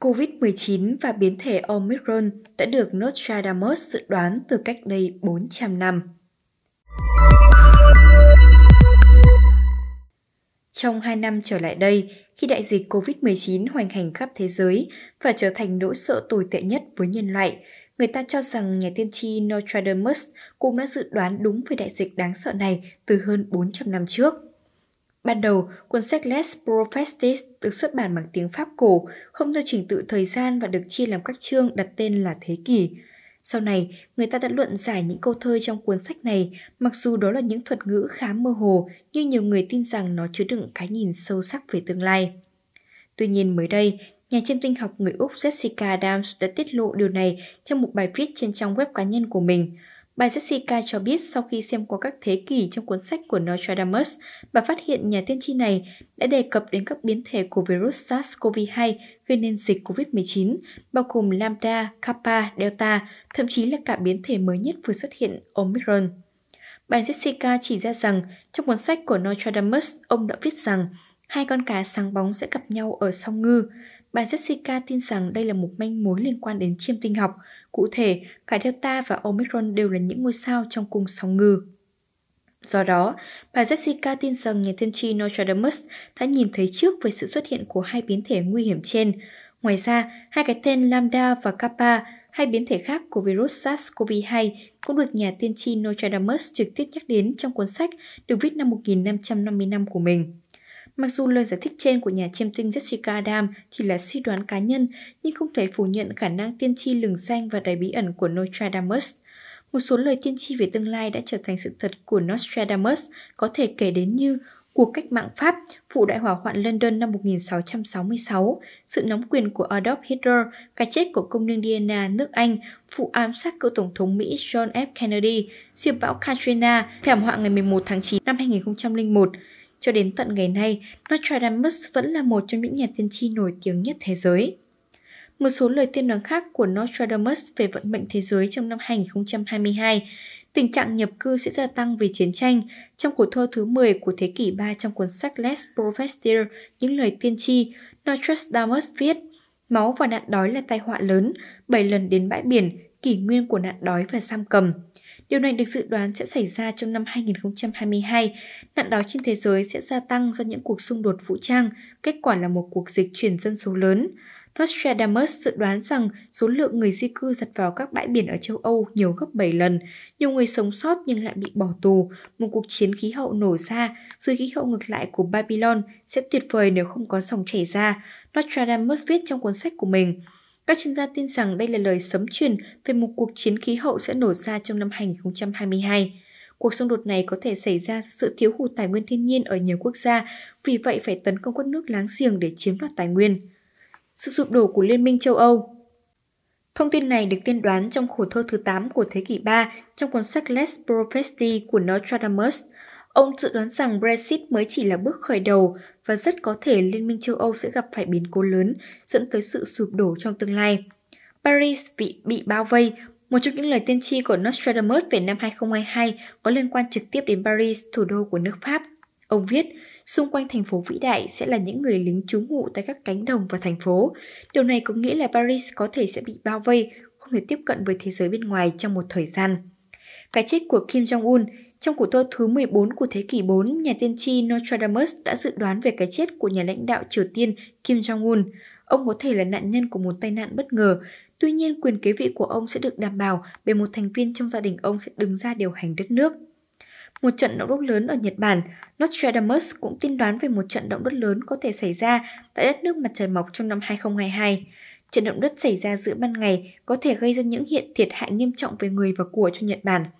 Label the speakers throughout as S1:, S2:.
S1: COVID-19 và biến thể Omicron đã được Nostradamus dự đoán từ cách đây 400 năm. Trong hai năm trở lại đây, khi đại dịch COVID-19 hoành hành khắp thế giới và trở thành nỗi sợ tồi tệ nhất với nhân loại, người ta cho rằng nhà tiên tri Nostradamus cũng đã dự đoán đúng về đại dịch đáng sợ này từ hơn 400 năm trước. Ban đầu, cuốn sách Les Prophéties* được xuất bản bằng tiếng Pháp cổ, không theo trình tự thời gian và được chia làm các chương đặt tên là thế kỷ. Sau này, người ta đã luận giải những câu thơ trong cuốn sách này, mặc dù đó là những thuật ngữ khá mơ hồ, nhưng nhiều người tin rằng nó chứa đựng cái nhìn sâu sắc về tương lai. Tuy nhiên mới đây, nhà chiêm tinh học người Úc Jessica Adams đã tiết lộ điều này trong một bài viết trên trang web cá nhân của mình – Bà Jessica cho biết sau khi xem qua các thế kỷ trong cuốn sách của Nostradamus, bà phát hiện nhà tiên tri này đã đề cập đến các biến thể của virus SARS-CoV-2 gây nên dịch COVID-19, bao gồm Lambda, Kappa, Delta, thậm chí là cả biến thể mới nhất vừa xuất hiện, Omicron. Bà Jessica chỉ ra rằng trong cuốn sách của Nostradamus, ông đã viết rằng hai con cá sáng bóng sẽ gặp nhau ở sông Ngư. Bà Jessica tin rằng đây là một manh mối liên quan đến chiêm tinh học, Cụ thể, cả Delta và Omicron đều là những ngôi sao trong cung sóng ngư. Do đó, bà Jessica tin rằng nhà tiên tri Nostradamus đã nhìn thấy trước về sự xuất hiện của hai biến thể nguy hiểm trên. Ngoài ra, hai cái tên Lambda và Kappa, hai biến thể khác của virus SARS-CoV-2 cũng được nhà tiên tri Nostradamus trực tiếp nhắc đến trong cuốn sách được viết năm 1555 của mình. Mặc dù lời giải thích trên của nhà chiêm tinh Jessica Adam chỉ là suy đoán cá nhân, nhưng không thể phủ nhận khả năng tiên tri lừng danh và đầy bí ẩn của Nostradamus. Một số lời tiên tri về tương lai đã trở thành sự thật của Nostradamus, có thể kể đến như cuộc cách mạng Pháp, vụ đại hỏa hoạn London năm 1666, sự nắm quyền của Adolf Hitler, cái chết của công nương Diana nước Anh, vụ ám sát cựu tổng thống Mỹ John F. Kennedy, siêu bão Katrina, thảm họa ngày 11 tháng 9 năm 2001, cho đến tận ngày nay, Nostradamus vẫn là một trong những nhà tiên tri nổi tiếng nhất thế giới. Một số lời tiên đoán khác của Nostradamus về vận mệnh thế giới trong năm 2022 Tình trạng nhập cư sẽ gia tăng vì chiến tranh. Trong cuộc thơ thứ 10 của thế kỷ 3 trong cuốn sách Les Prophetier, những lời tiên tri, Nostradamus viết Máu và nạn đói là tai họa lớn, 7 lần đến bãi biển, kỷ nguyên của nạn đói và giam cầm. Điều này được dự đoán sẽ xảy ra trong năm 2022. Nạn đói trên thế giới sẽ gia tăng do những cuộc xung đột vũ trang, kết quả là một cuộc dịch chuyển dân số lớn. Nostradamus dự đoán rằng số lượng người di cư giặt vào các bãi biển ở châu Âu nhiều gấp 7 lần, nhiều người sống sót nhưng lại bị bỏ tù, một cuộc chiến khí hậu nổ ra, sự khí hậu ngược lại của Babylon sẽ tuyệt vời nếu không có dòng chảy ra, Nostradamus viết trong cuốn sách của mình. Các chuyên gia tin rằng đây là lời sấm truyền về một cuộc chiến khí hậu sẽ nổ ra trong năm 2022. Cuộc xung đột này có thể xảy ra do sự thiếu hụt tài nguyên thiên nhiên ở nhiều quốc gia, vì vậy phải tấn công các nước láng giềng để chiếm đoạt tài nguyên. Sự sụp đổ của Liên minh châu Âu Thông tin này được tiên đoán trong khổ thơ thứ 8 của thế kỷ 3 trong cuốn sách Les Prophecies của Nostradamus – Ông dự đoán rằng Brexit mới chỉ là bước khởi đầu và rất có thể Liên minh châu Âu sẽ gặp phải biến cố lớn dẫn tới sự sụp đổ trong tương lai. Paris bị, bị bao vây, một trong những lời tiên tri của Nostradamus về năm 2022 có liên quan trực tiếp đến Paris, thủ đô của nước Pháp. Ông viết, xung quanh thành phố vĩ đại sẽ là những người lính trú ngụ tại các cánh đồng và thành phố. Điều này có nghĩa là Paris có thể sẽ bị bao vây, không thể tiếp cận với thế giới bên ngoài trong một thời gian. Cái chết của Kim Jong-un trong cuộc thơ thứ 14 của thế kỷ 4, nhà tiên tri Nostradamus đã dự đoán về cái chết của nhà lãnh đạo Triều Tiên Kim Jong-un. Ông có thể là nạn nhân của một tai nạn bất ngờ, tuy nhiên quyền kế vị của ông sẽ được đảm bảo bởi một thành viên trong gia đình ông sẽ đứng ra điều hành đất nước. Một trận động đất lớn ở Nhật Bản, Nostradamus cũng tin đoán về một trận động đất lớn có thể xảy ra tại đất nước mặt trời mọc trong năm 2022. Trận động đất xảy ra giữa ban ngày có thể gây ra những hiện thiệt hại nghiêm trọng về người và của cho Nhật Bản –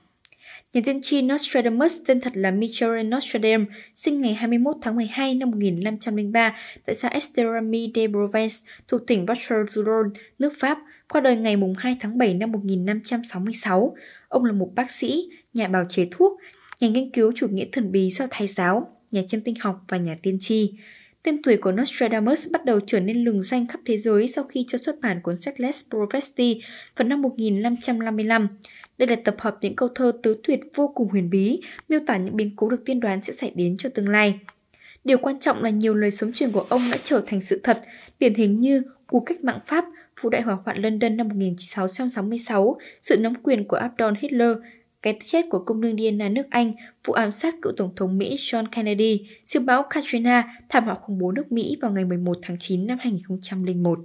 S1: Nhà tiên tri Nostradamus tên thật là Michel Nostradam, sinh ngày 21 tháng 12 năm 1503 tại xã Esterami de Provence thuộc tỉnh Barcelone, nước Pháp, qua đời ngày 2 tháng 7 năm 1566. Ông là một bác sĩ, nhà bào chế thuốc, nhà nghiên cứu chủ nghĩa thần bí sau thái giáo, nhà chiêm tinh học và nhà tiên tri. Tên tuổi của Nostradamus bắt đầu trở nên lừng danh khắp thế giới sau khi cho xuất bản cuốn sách Les Prophecies vào năm 1555. Đây là tập hợp những câu thơ tứ tuyệt vô cùng huyền bí, miêu tả những biến cố được tiên đoán sẽ xảy đến cho tương lai. Điều quan trọng là nhiều lời sống truyền của ông đã trở thành sự thật, điển hình như cuộc cách mạng Pháp, vụ đại hỏa hoạn London năm 1666, sự nắm quyền của Adolf Hitler, cái chết của công nương là nước Anh, vụ ám sát cựu Tổng thống Mỹ John Kennedy, siêu bão Katrina, thảm họa khủng bố nước Mỹ vào ngày 11 tháng 9 năm 2001.